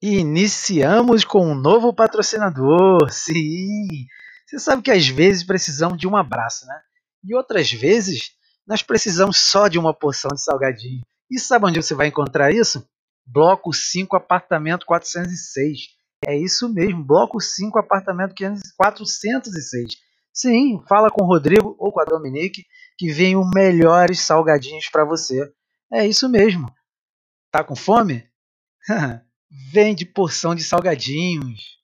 Iniciamos com um novo patrocinador. Sim, você sabe que às vezes precisamos de um abraço, né? E outras vezes nós precisamos só de uma porção de salgadinho. E sabe onde você vai encontrar isso? Bloco 5, apartamento 406. É isso mesmo, bloco 5, apartamento 406. Sim, fala com o Rodrigo ou com a Dominique que vem os melhores salgadinhos para você. É isso mesmo. Tá com fome? Vende porção de salgadinhos.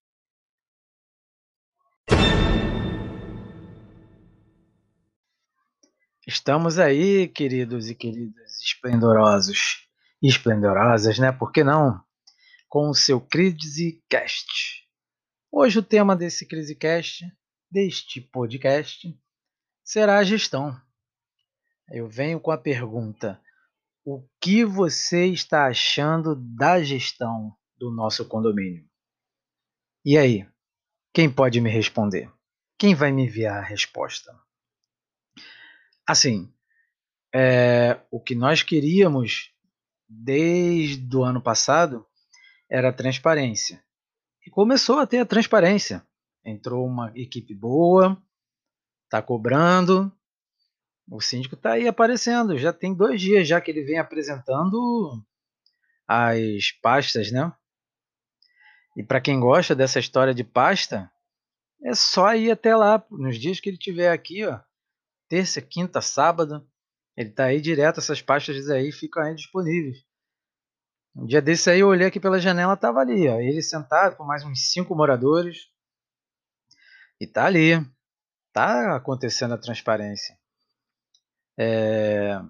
Estamos aí, queridos e queridas esplendorosos e esplendorosas, né? Por que não? Com o seu CriseCast. Hoje o tema desse CriseCast, deste podcast, será a gestão. Eu venho com a pergunta: o que você está achando da gestão do nosso condomínio? E aí, quem pode me responder? Quem vai me enviar a resposta? Assim, é, o que nós queríamos desde o ano passado era transparência. E começou a ter a transparência. Entrou uma equipe boa, está cobrando, o síndico está aí aparecendo. Já tem dois dias já que ele vem apresentando as pastas, né? E para quem gosta dessa história de pasta, é só ir até lá nos dias que ele tiver aqui, ó. Terça, quinta, sábado, ele está aí direto. Essas pastas aí ficam aí disponíveis. Um dia desse aí eu olhei aqui pela janela, tava ali, ó, ele sentado com mais uns cinco moradores. E tá ali. Tá acontecendo a transparência. É,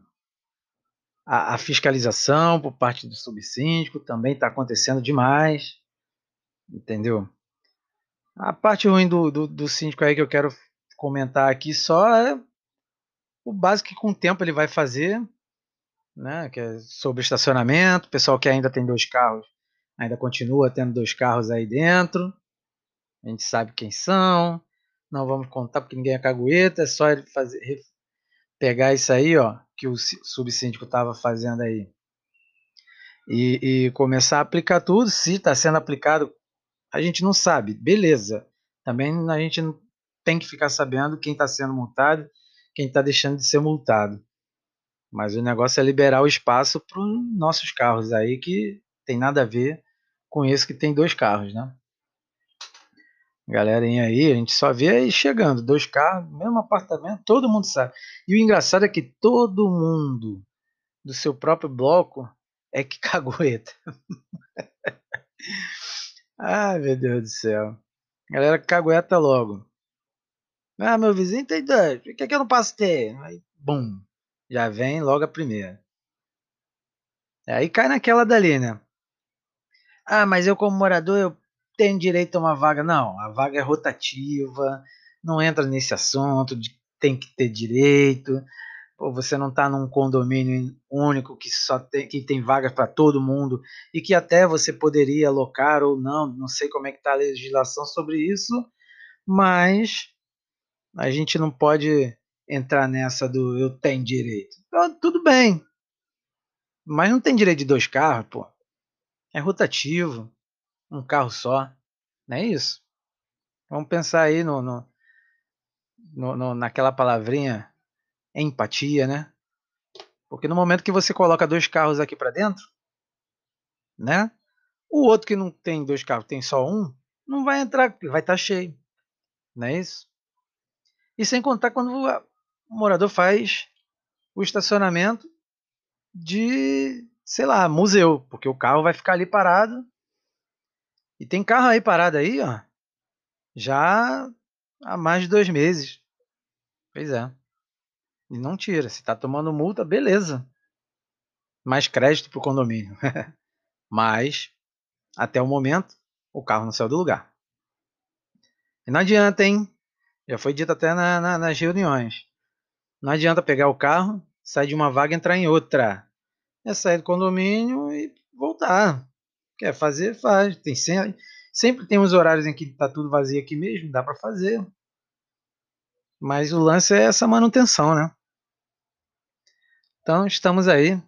a, a, fiscalização por parte do subsíndico também está acontecendo demais, entendeu? A parte ruim do, do, do, síndico aí que eu quero comentar aqui só é o básico que com o tempo ele vai fazer, né? Que é sobre estacionamento, pessoal que ainda tem dois carros ainda continua tendo dois carros aí dentro. A gente sabe quem são. Não vamos contar porque ninguém é cagueta, é só ele fazer, pegar isso aí, ó, que o subsíndico estava fazendo aí, e, e, começar a aplicar tudo. Se está sendo aplicado, a gente não sabe, beleza. Também a gente tem que ficar sabendo quem está sendo multado, quem está deixando de ser multado. Mas o negócio é liberar o espaço para os nossos carros aí, que tem nada a ver com esse que tem dois carros, né? Galerinha aí, a gente só vê aí chegando, dois carros, mesmo apartamento, todo mundo sabe. E o engraçado é que todo mundo do seu próprio bloco é que cagueta. Ai, meu Deus do céu. Galera cagueta logo. Ah, meu vizinho tem dois, por que, que eu não posso ter? Aí, bum, já vem logo a primeira. Aí cai naquela dali, né? Ah, mas eu como morador, eu tem direito a uma vaga. Não, a vaga é rotativa, não entra nesse assunto de tem que ter direito. Pô, você não está num condomínio único que só tem, que tem vagas para todo mundo e que até você poderia alocar ou não, não sei como é que está a legislação sobre isso, mas a gente não pode entrar nessa do eu tenho direito. Então, tudo bem, mas não tem direito de dois carros, pô. É rotativo um carro só. Não é isso? Vamos pensar aí no, no, no, no naquela palavrinha empatia, né? Porque no momento que você coloca dois carros aqui para dentro, né? O outro que não tem dois carros, tem só um, não vai entrar, vai estar tá cheio. Não é isso? E sem contar quando o morador faz o estacionamento de, sei lá, museu, porque o carro vai ficar ali parado e tem carro aí parado aí, ó. Já há mais de dois meses. Pois é. E não tira. Se tá tomando multa, beleza. Mais crédito pro condomínio. Mas, até o momento, o carro não saiu do lugar. E não adianta, hein? Já foi dito até na, na, nas reuniões. Não adianta pegar o carro, sair de uma vaga e entrar em outra. É sair do condomínio e voltar. Quer fazer, faz. Tem sempre, sempre tem uns horários em que está tudo vazio aqui mesmo, dá para fazer. Mas o lance é essa manutenção, né? Então estamos aí,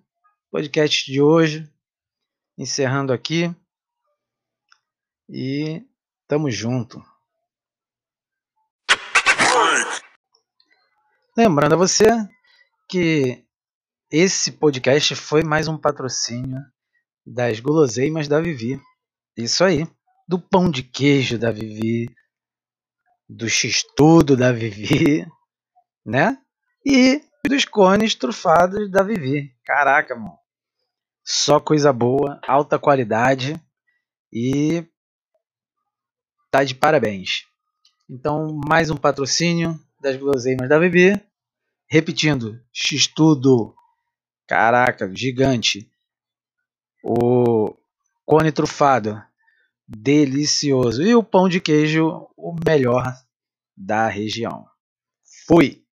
podcast de hoje, encerrando aqui. E tamo junto. Lembrando a você que esse podcast foi mais um patrocínio das guloseimas da Vivi. Isso aí. Do pão de queijo da Vivi, do x-tudo da Vivi, né? E dos cones trufados da Vivi. Caraca, mano. Só coisa boa, alta qualidade e tá de parabéns. Então, mais um patrocínio das guloseimas da Vivi. Repetindo, x-tudo. Caraca, gigante. O cone trufado, delicioso. E o pão de queijo, o melhor da região. Fui!